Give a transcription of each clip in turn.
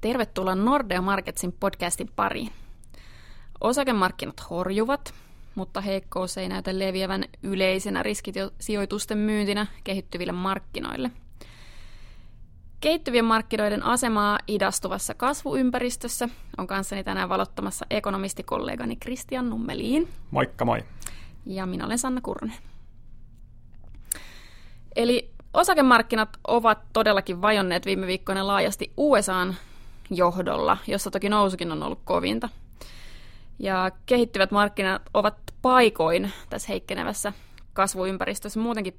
Tervetuloa Nordea Marketsin podcastin pariin. Osakemarkkinat horjuvat, mutta heikkous ei näytä leviävän yleisenä riskisijoitusten myyntinä kehittyville markkinoille. Kehittyvien markkinoiden asemaa idastuvassa kasvuympäristössä on kanssani tänään valottamassa ekonomistikollegani Kristian Nummeliin. Moikka moi. Ja minä olen Sanna Kurnen. Eli osakemarkkinat ovat todellakin vajonneet viime viikkoina laajasti USAn johdolla, jossa toki nousukin on ollut kovinta. Ja kehittyvät markkinat ovat paikoin tässä heikkenevässä kasvuympäristössä muutenkin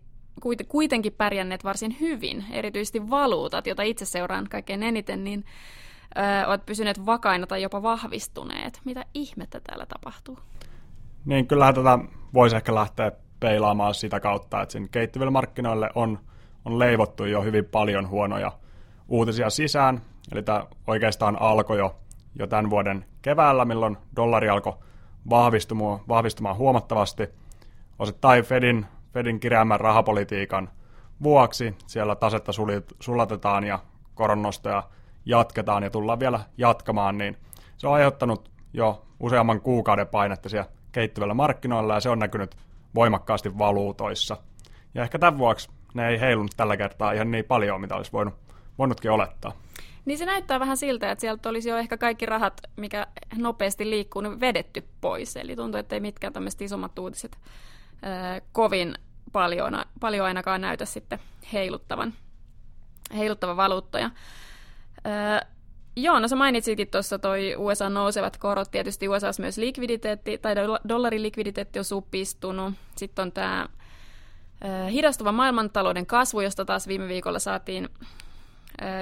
kuitenkin pärjänneet varsin hyvin, erityisesti valuutat, joita itse seuraan kaikkein eniten, niin ö, ovat pysyneet vakaina tai jopa vahvistuneet. Mitä ihmettä täällä tapahtuu? Niin, kyllähän tätä voisi ehkä lähteä peilaamaan sitä kautta, että sinne kehittyville markkinoille on, on leivottu jo hyvin paljon huonoja uutisia sisään, Eli tämä oikeastaan alkoi jo, jo tämän vuoden keväällä, milloin dollari alkoi vahvistumaan, vahvistumaan huomattavasti. Osittain Fedin, Fedin kirjaaman rahapolitiikan vuoksi siellä tasetta sulatetaan ja koronnostoja jatketaan ja tullaan vielä jatkamaan, niin se on aiheuttanut jo useamman kuukauden painetta siellä kehittyvällä markkinoilla ja se on näkynyt voimakkaasti valuutoissa. Ja ehkä tämän vuoksi ne ei heilunut tällä kertaa ihan niin paljon, mitä olisi voinut, voinutkin olettaa. Niin se näyttää vähän siltä, että sieltä olisi jo ehkä kaikki rahat, mikä nopeasti liikkuu, niin vedetty pois. Eli tuntuu, että ei mitkään tämmöiset isommat uutiset ää, kovin paljon, paljon ainakaan näytä sitten heiluttavan, heiluttavan valuuttoja. Ää, Joo, no sä mainitsitkin tuossa toi USA nousevat korot. Tietysti USA myös likviditeetti, tai dollarin likviditeetti on supistunut. Sitten on tämä hidastuva maailmantalouden kasvu, josta taas viime viikolla saatiin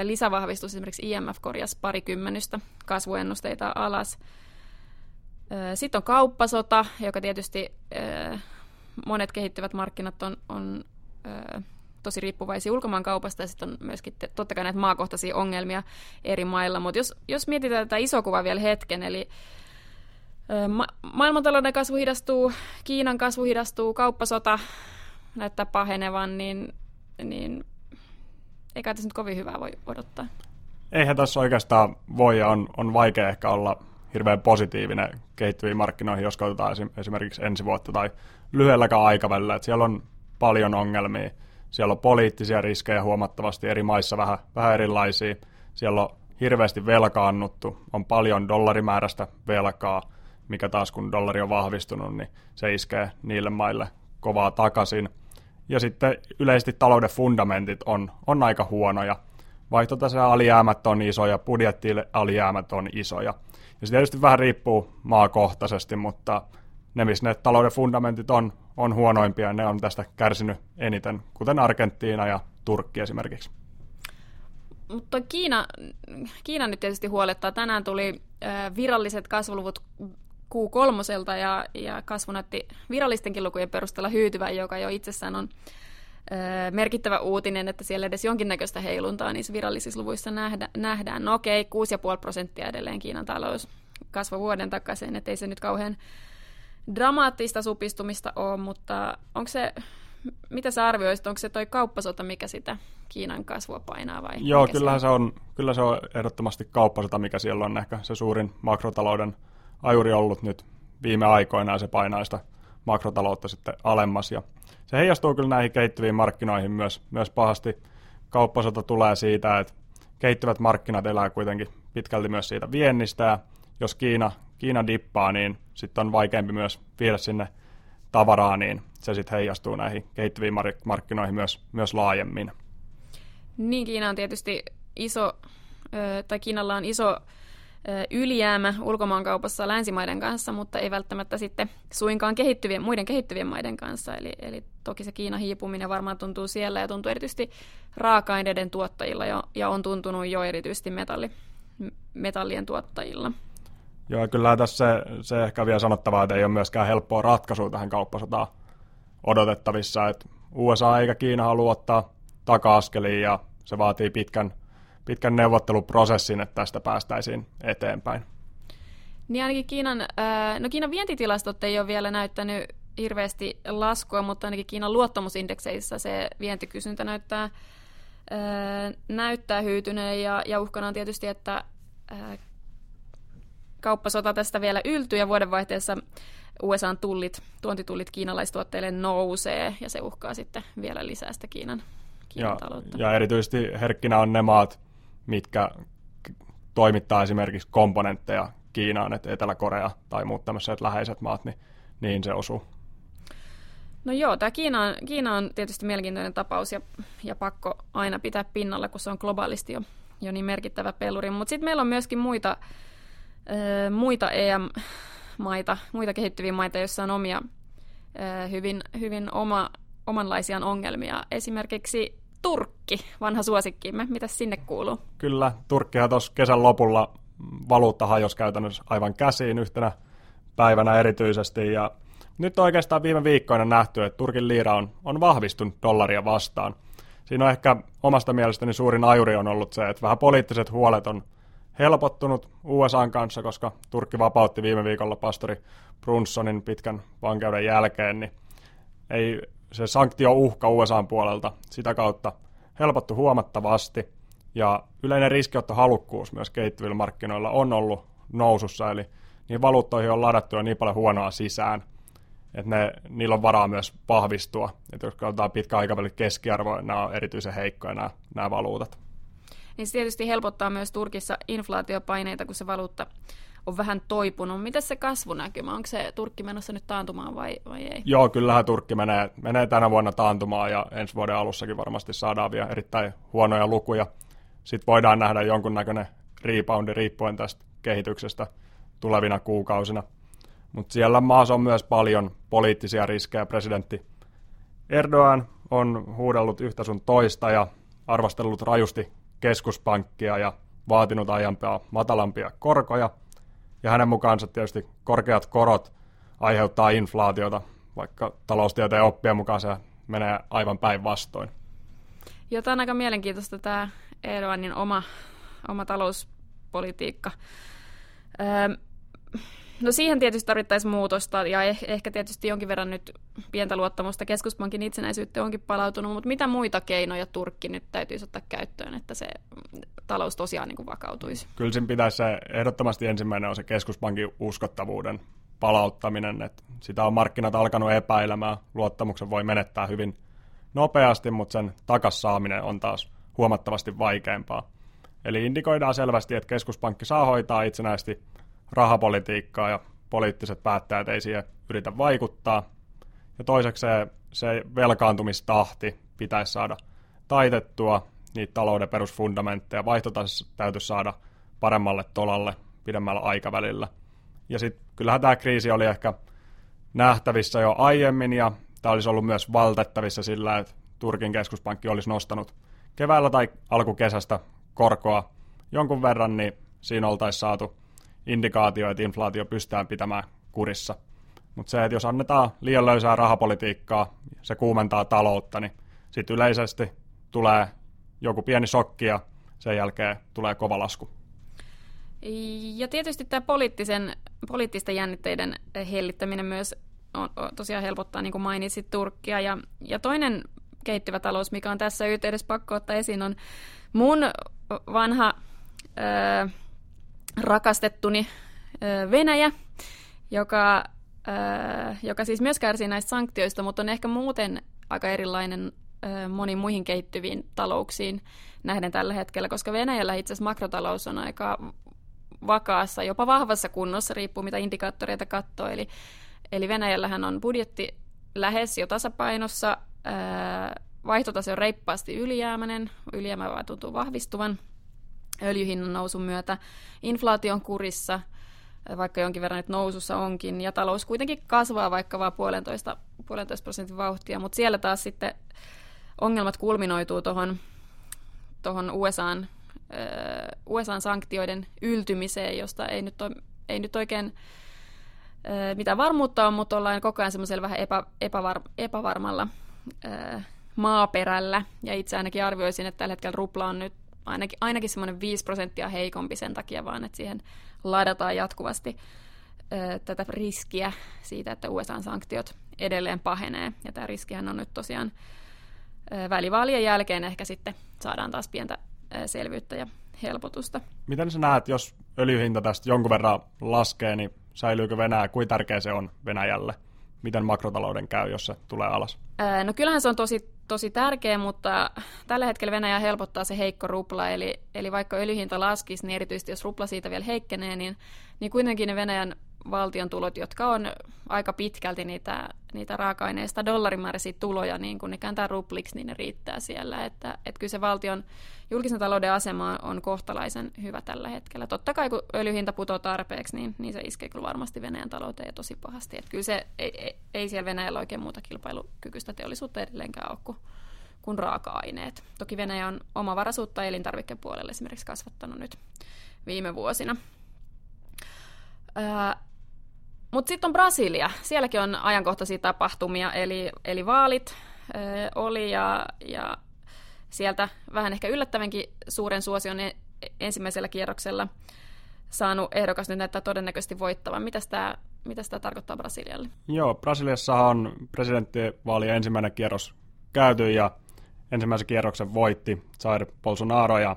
lisävahvistus, esimerkiksi IMF korjasi parikymmenystä kasvuennusteita alas. Sitten on kauppasota, joka tietysti monet kehittyvät markkinat on, on tosi riippuvaisia ulkomaankaupasta ja sitten on myöskin totta kai näitä maakohtaisia ongelmia eri mailla. Mutta jos, jos mietitään tätä iso kuvaa vielä hetken, eli ma- maailmantalouden kasvu hidastuu, Kiinan kasvu hidastuu, kauppasota näyttää pahenevan, niin, niin eikä tässä nyt kovin hyvää voi odottaa. Eihän tässä oikeastaan voi ja on, on vaikea ehkä olla hirveän positiivinen kehittyviin markkinoihin, jos katsotaan esimerkiksi ensi vuotta tai lyhyelläkään aikavälillä. Että siellä on paljon ongelmia. Siellä on poliittisia riskejä huomattavasti eri maissa vähän, vähän erilaisia. Siellä on hirveästi velkaannuttu, on paljon dollarimäärästä velkaa, mikä taas kun dollari on vahvistunut, niin se iskee niille maille kovaa takaisin – ja sitten yleisesti talouden fundamentit on, on aika huonoja. Vaihtotase alijäämät on isoja, budjettille alijäämät on isoja. Ja se tietysti vähän riippuu maakohtaisesti, mutta ne, missä ne talouden fundamentit on, on huonoimpia, ne on tästä kärsinyt eniten, kuten Argentiina ja Turkki esimerkiksi. Mutta Kiina, Kiina nyt tietysti huolettaa. Tänään tuli viralliset kasvuluvut Q3 ja, ja kasvu näytti virallistenkin lukujen perusteella hyytyvän, joka jo itsessään on ö, merkittävä uutinen, että siellä edes jonkinnäköistä heiluntaa niissä virallisissa luvuissa nähdä, nähdään. No okei, 6,5 prosenttia edelleen Kiinan talous kasvoi vuoden takaisin, että ei se nyt kauhean dramaattista supistumista ole, mutta onko se, mitä sä arvioisit, onko se toi kauppasota, mikä sitä Kiinan kasvua painaa vai? Joo, kyllähän se on, kyllä se on ehdottomasti kauppasota, mikä siellä on ehkä se suurin makrotalouden ajuri ollut nyt viime aikoina ja se painaa sitä makrotaloutta sitten alemmas. Ja se heijastuu kyllä näihin kehittyviin markkinoihin myös, myös pahasti. Kauppasota tulee siitä, että kehittyvät markkinat elää kuitenkin pitkälti myös siitä viennistä ja jos Kiina, Kiina dippaa, niin sitten on vaikeampi myös viedä sinne tavaraa, niin se sitten heijastuu näihin kehittyviin markkinoihin myös, myös laajemmin. Niin, Kiina on tietysti iso, tai Kiinalla on iso ylijäämä ulkomaankaupassa länsimaiden kanssa, mutta ei välttämättä sitten suinkaan kehittyvien, muiden kehittyvien maiden kanssa. Eli, eli toki se Kiinan hiipuminen varmaan tuntuu siellä ja tuntuu erityisesti raaka-aineiden tuottajilla jo, ja on tuntunut jo erityisesti metalli, metallien tuottajilla. Joo, kyllä tässä se, se ehkä vielä sanottavaa, että ei ole myöskään helppoa ratkaisua tähän kauppasotaan odotettavissa, että USA eikä Kiina halua ottaa taka-askeliin ja se vaatii pitkän pitkän neuvotteluprosessin, että tästä päästäisiin eteenpäin. Niin ainakin Kiinan, no Kiinan vientitilastot ei ole vielä näyttänyt hirveästi laskua, mutta ainakin Kiinan luottamusindekseissä se vientikysyntä näyttää, näyttää hyytyneen ja, ja uhkana on tietysti, että, kauppasota tästä vielä yltyy ja vuodenvaihteessa USAn tullit, tuontitullit kiinalaistuotteille nousee ja se uhkaa sitten vielä lisää sitä Kiinan, Kiinan ja, taloutta. Ja erityisesti herkkinä on ne maat, mitkä toimittaa esimerkiksi komponentteja Kiinaan, että Etelä-Korea tai muut tämmöiset läheiset maat, niin, niin se osuu. No joo, tämä Kiina on, Kiina on tietysti mielenkiintoinen tapaus ja, ja pakko aina pitää pinnalla, kun se on globaalisti jo, jo niin merkittävä peluri. Mutta sitten meillä on myöskin muita, ö, muita EM-maita, muita kehittyviä maita, joissa on omia ö, hyvin, hyvin oma, omanlaisiaan ongelmia. Esimerkiksi Turkki, vanha suosikkimme. Mitä sinne kuuluu? Kyllä, Turkkihan tuossa kesän lopulla valuutta hajosi käytännössä aivan käsiin yhtenä päivänä erityisesti. Ja nyt oikeastaan viime viikkoina nähty, että Turkin liira on, on vahvistunut dollaria vastaan. Siinä on ehkä omasta mielestäni suurin ajuri on ollut se, että vähän poliittiset huolet on helpottunut USAn kanssa, koska Turkki vapautti viime viikolla pastori Brunsonin pitkän vankeuden jälkeen, niin ei se sanktio-uhka USAn puolelta sitä kautta helpottu huomattavasti. Ja yleinen riskiottohalukkuus myös kehittyvillä markkinoilla on ollut nousussa, eli niin valuuttoihin on ladattu jo niin paljon huonoa sisään, että ne, niillä on varaa myös vahvistua. Että jos katsotaan pitkä aikavälin keskiarvoa, nämä on erityisen heikkoja nämä, nämä valuutat. Niin se tietysti helpottaa myös Turkissa inflaatiopaineita, kun se valuutta on vähän toipunut. Miten se kasvunäkymä? Onko se Turkki menossa nyt taantumaan vai, vai ei? Joo, kyllähän Turkki menee, menee tänä vuonna taantumaan ja ensi vuoden alussakin varmasti saadaan vielä erittäin huonoja lukuja. Sitten voidaan nähdä jonkunnäköinen reboundi riippuen tästä kehityksestä tulevina kuukausina. Mutta siellä maassa on myös paljon poliittisia riskejä. Presidentti Erdogan on huudellut yhtä sun toista ja arvostellut rajusti keskuspankkia ja vaatinut aiempaa matalampia korkoja – ja hänen mukaansa tietysti korkeat korot aiheuttaa inflaatiota, vaikka taloustieteen oppien mukaan se menee aivan päinvastoin. Joo, tämä on aika mielenkiintoista tämä Erdoganin oma, oma talouspolitiikka. Öö, no siihen tietysti tarvittaisiin muutosta ja eh, ehkä tietysti jonkin verran nyt pientä luottamusta keskuspankin itsenäisyyttä onkin palautunut, mutta mitä muita keinoja Turkki nyt täytyisi ottaa käyttöön, että se talous tosiaan niin kuin vakautuisi? Kyllä siinä pitäisi se, ehdottomasti ensimmäinen on se keskuspankin uskottavuuden palauttaminen, että sitä on markkinat alkanut epäilemään, luottamuksen voi menettää hyvin nopeasti, mutta sen takas saaminen on taas huomattavasti vaikeampaa. Eli indikoidaan selvästi, että keskuspankki saa hoitaa itsenäisesti rahapolitiikkaa ja poliittiset päättäjät ei siihen yritä vaikuttaa. Ja toiseksi se, se velkaantumistahti pitäisi saada taitettua, niitä talouden perusfundamentteja, vaihtotasessa täytyisi saada paremmalle tolalle pidemmällä aikavälillä. Ja sitten kyllähän tämä kriisi oli ehkä nähtävissä jo aiemmin, ja tämä olisi ollut myös valtettavissa sillä, että Turkin keskuspankki olisi nostanut keväällä tai alkukesästä korkoa jonkun verran, niin siinä oltaisiin saatu indikaatio, että inflaatio pystytään pitämään kurissa. Mutta se, että jos annetaan liian löysää rahapolitiikkaa, se kuumentaa taloutta, niin sitten yleisesti tulee joku pieni shokki ja sen jälkeen tulee kova lasku. Ja tietysti tämä poliittisen, poliittisten jännitteiden hellittäminen myös on, on, tosiaan helpottaa, niin kuin mainitsit, Turkkia. Ja, ja toinen kehittyvä talous, mikä on tässä yhteydessä pakko ottaa esiin, on mun vanha ö, rakastettuni Venäjä, joka, joka siis myös kärsii näistä sanktioista, mutta on ehkä muuten aika erilainen moniin muihin kehittyviin talouksiin nähden tällä hetkellä, koska Venäjällä itse asiassa makrotalous on aika vakaassa, jopa vahvassa kunnossa, riippuu mitä indikaattoreita katsoo. Eli, eli Venäjällähän on budjetti lähes jo tasapainossa, vaihtotase on reippaasti ylijäämäinen, ylijäämä vaan tuntuu vahvistuvan öljyhinnan nousun myötä, inflaation kurissa, vaikka jonkin verran nyt nousussa onkin, ja talous kuitenkin kasvaa vaikka vain puolentoista, puolentoista prosentin vauhtia, mutta siellä taas sitten ongelmat kulminoituu tuohon tohon USAn, äh, USAn sanktioiden yltymiseen, josta ei nyt, ole, ei nyt oikein äh, mitään varmuutta on, mutta ollaan koko ajan semmoisella vähän epä, epävar, epävarmalla äh, maaperällä. Ja itse ainakin arvioisin, että tällä hetkellä rupla on nyt ainakin, ainakin semmoinen 5 prosenttia heikompi sen takia vaan, että siihen ladataan jatkuvasti äh, tätä riskiä siitä, että USA-sanktiot edelleen pahenee. Ja tämä riskihän on nyt tosiaan välivaalien jälkeen ehkä sitten saadaan taas pientä selvyyttä ja helpotusta. Miten sä näet, jos öljyhinta tästä jonkun verran laskee, niin säilyykö Venäjä, kuinka tärkeä se on Venäjälle? Miten makrotalouden käy, jos se tulee alas? No kyllähän se on tosi, tosi tärkeä, mutta tällä hetkellä Venäjä helpottaa se heikko rupla, eli, eli vaikka öljyhinta laskisi, niin erityisesti jos rupla siitä vielä heikkenee, niin, niin kuitenkin ne Venäjän valtion tulot, jotka on aika pitkälti niitä, niitä raaka-aineista dollarimääräisiä tuloja, niin kun ne kääntää rupliksi, niin ne riittää siellä. Että, että kyllä se valtion julkisen talouden asema on kohtalaisen hyvä tällä hetkellä. Totta kai kun öljyhinta putoaa tarpeeksi, niin, niin se iskee kyllä varmasti Venäjän talouteen tosi pahasti. Että kyllä se ei, ei, siellä Venäjällä oikein muuta kilpailukykyistä teollisuutta edelleenkään ole kuin, kuin raaka-aineet. Toki Venäjä on omavaraisuutta elintarvikepuolelle esimerkiksi kasvattanut nyt viime vuosina. Öö, mutta sitten on Brasilia. Sielläkin on ajankohtaisia tapahtumia, eli, eli vaalit ö, oli ja, ja sieltä vähän ehkä yllättävänkin suuren suosion e, ensimmäisellä kierroksella saanut ehdokas nyt näyttää todennäköisesti voittavan. Mitä tämä mitäs tämä tarkoittaa Brasilialle? Joo, Brasiliassa on presidenttivaalien ensimmäinen kierros käyty ja ensimmäisen kierroksen voitti Jair Bolsonaro ja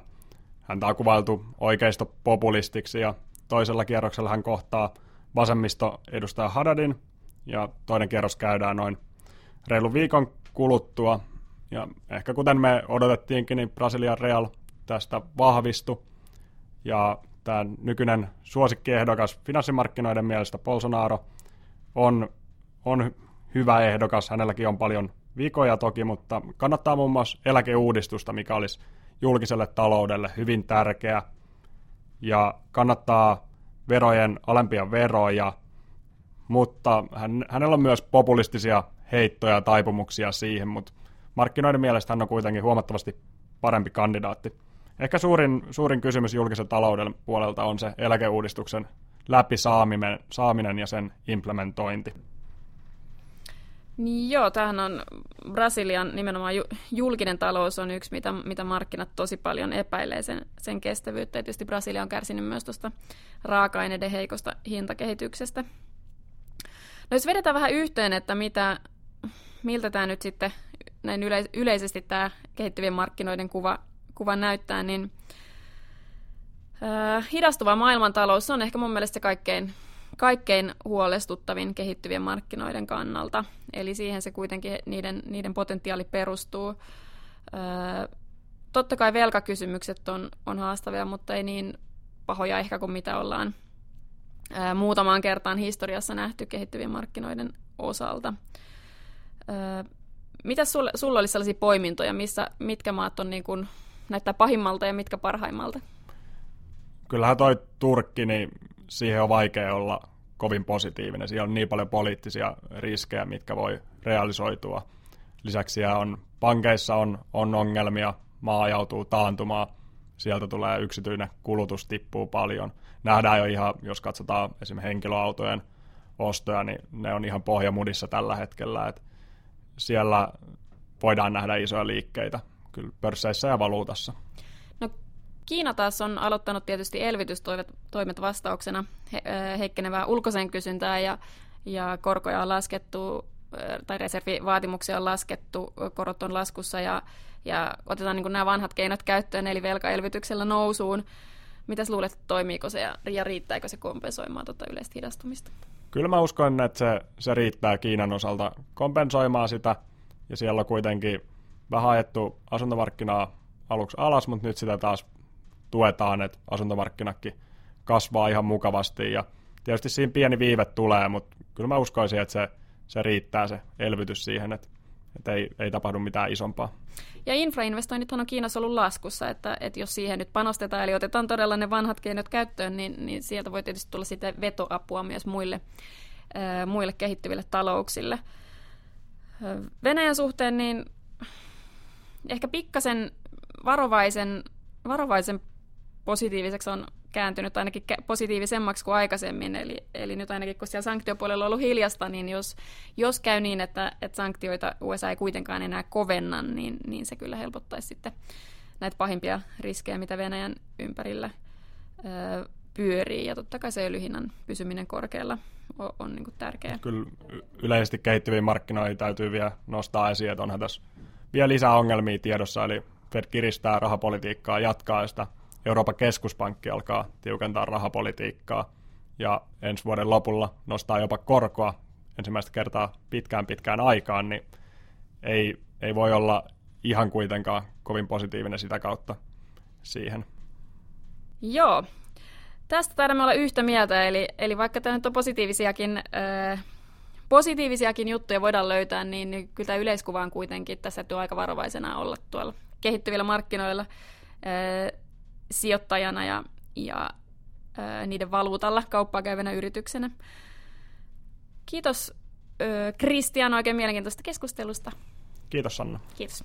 häntä on kuvailtu oikeistopopulistiksi ja toisella kierroksella hän kohtaa – vasemmisto edustaja Hadadin, ja toinen kierros käydään noin reilu viikon kuluttua. Ja ehkä kuten me odotettiinkin, niin Brasilian Real tästä vahvistui. Ja tämä nykyinen suosikkiehdokas finanssimarkkinoiden mielestä Bolsonaro on, on hyvä ehdokas. Hänelläkin on paljon vikoja toki, mutta kannattaa muun muassa eläkeuudistusta, mikä olisi julkiselle taloudelle hyvin tärkeä. Ja kannattaa verojen alempia veroja, mutta hän, hänellä on myös populistisia heittoja ja taipumuksia siihen, mutta markkinoiden mielestä hän on kuitenkin huomattavasti parempi kandidaatti. Ehkä suurin, suurin kysymys julkisen talouden puolelta on se eläkeuudistuksen läpisaaminen saaminen ja sen implementointi. Niin joo, tämähän on Brasilian nimenomaan julkinen talous on yksi, mitä, mitä markkinat tosi paljon epäilee sen, sen kestävyyttä. Tietysti Brasilia on kärsinyt myös tuosta raaka-aineiden heikosta hintakehityksestä. No jos vedetään vähän yhteen, että mitä, miltä tämä nyt sitten näin yleisesti tämä kehittyvien markkinoiden kuva, kuva näyttää, niin äh, hidastuva maailmantalous on ehkä mun mielestä se kaikkein kaikkein huolestuttavin kehittyvien markkinoiden kannalta. Eli siihen se kuitenkin niiden, niiden potentiaali perustuu. Öö, totta kai velkakysymykset on, on haastavia, mutta ei niin pahoja ehkä kuin mitä ollaan öö, muutamaan kertaan historiassa nähty kehittyvien markkinoiden osalta. Öö, mitä sulla, sulla olisi sellaisia poimintoja, missä, mitkä maat on niin kuin, näyttää pahimmalta ja mitkä parhaimmalta? Kyllähän toi Turkki, niin siihen on vaikea olla kovin positiivinen. Siellä on niin paljon poliittisia riskejä, mitkä voi realisoitua. Lisäksi siellä on, pankeissa on, on ongelmia, maa ajautuu taantumaan, sieltä tulee yksityinen kulutus tippuu paljon. Nähdään jo ihan, jos katsotaan esimerkiksi henkilöautojen ostoja, niin ne on ihan pohjamudissa tällä hetkellä. Et siellä voidaan nähdä isoja liikkeitä kyllä pörsseissä ja valuutassa. Kiina taas on aloittanut tietysti elvytystoimet vastauksena he, heikkenevää ulkoisen kysyntää ja, ja korkoja on laskettu tai reservivaatimuksia on laskettu, korot on laskussa ja, ja otetaan niin nämä vanhat keinot käyttöön, eli velkaelvytyksellä nousuun. Mitäs luulet, toimiiko se ja riittääkö se kompensoimaan tuota yleistä hidastumista? Kyllä mä uskon, että se, se riittää Kiinan osalta kompensoimaan sitä, ja siellä on kuitenkin vähän ajettu asuntomarkkinaa aluksi alas, mutta nyt sitä taas tuetaan, että asuntomarkkinakin kasvaa ihan mukavasti ja tietysti siinä pieni viive tulee, mutta kyllä mä uskoisin, että se, se riittää se elvytys siihen, että, että ei, ei tapahdu mitään isompaa. Ja infrainvestoinnithan on Kiinassa ollut laskussa, että, että jos siihen nyt panostetaan, eli otetaan todella ne vanhat keinot käyttöön, niin, niin sieltä voi tietysti tulla sitten vetoapua myös muille, äh, muille kehittyville talouksille. Venäjän suhteen niin ehkä pikkasen varovaisen, varovaisen positiiviseksi on kääntynyt ainakin positiivisemmaksi kuin aikaisemmin. Eli, eli nyt ainakin kun siellä sanktiopuolella on ollut hiljasta, niin jos, jos käy niin, että, että sanktioita USA ei kuitenkaan enää kovenna, niin, niin se kyllä helpottaisi sitten näitä pahimpia riskejä, mitä Venäjän ympärillä ö, pyörii. Ja totta kai se öljyhinnan pysyminen korkealla on, on niin tärkeää. Kyllä yleisesti kehittyviin markkinoihin täytyy vielä nostaa esiin, että onhan tässä vielä lisää ongelmia tiedossa, eli Fed kiristää rahapolitiikkaa, jatkaa sitä Euroopan keskuspankki alkaa tiukentaa rahapolitiikkaa ja ensi vuoden lopulla nostaa jopa korkoa ensimmäistä kertaa pitkään pitkään aikaan, niin ei, ei voi olla ihan kuitenkaan kovin positiivinen sitä kautta siihen. Joo, tästä taidamme olla yhtä mieltä, eli, eli vaikka tämä nyt on positiivisiakin, äh, positiivisiakin juttuja voidaan löytää, niin, niin kyllä tämä yleiskuva on kuitenkin, tässä täytyy aika varovaisena olla tuolla kehittyvillä markkinoilla sijoittajana ja, ja äh, niiden valuutalla kauppaa käyvänä yrityksenä. Kiitos Kristian oikein mielenkiintoista keskustelusta. Kiitos Sanna. Kiitos.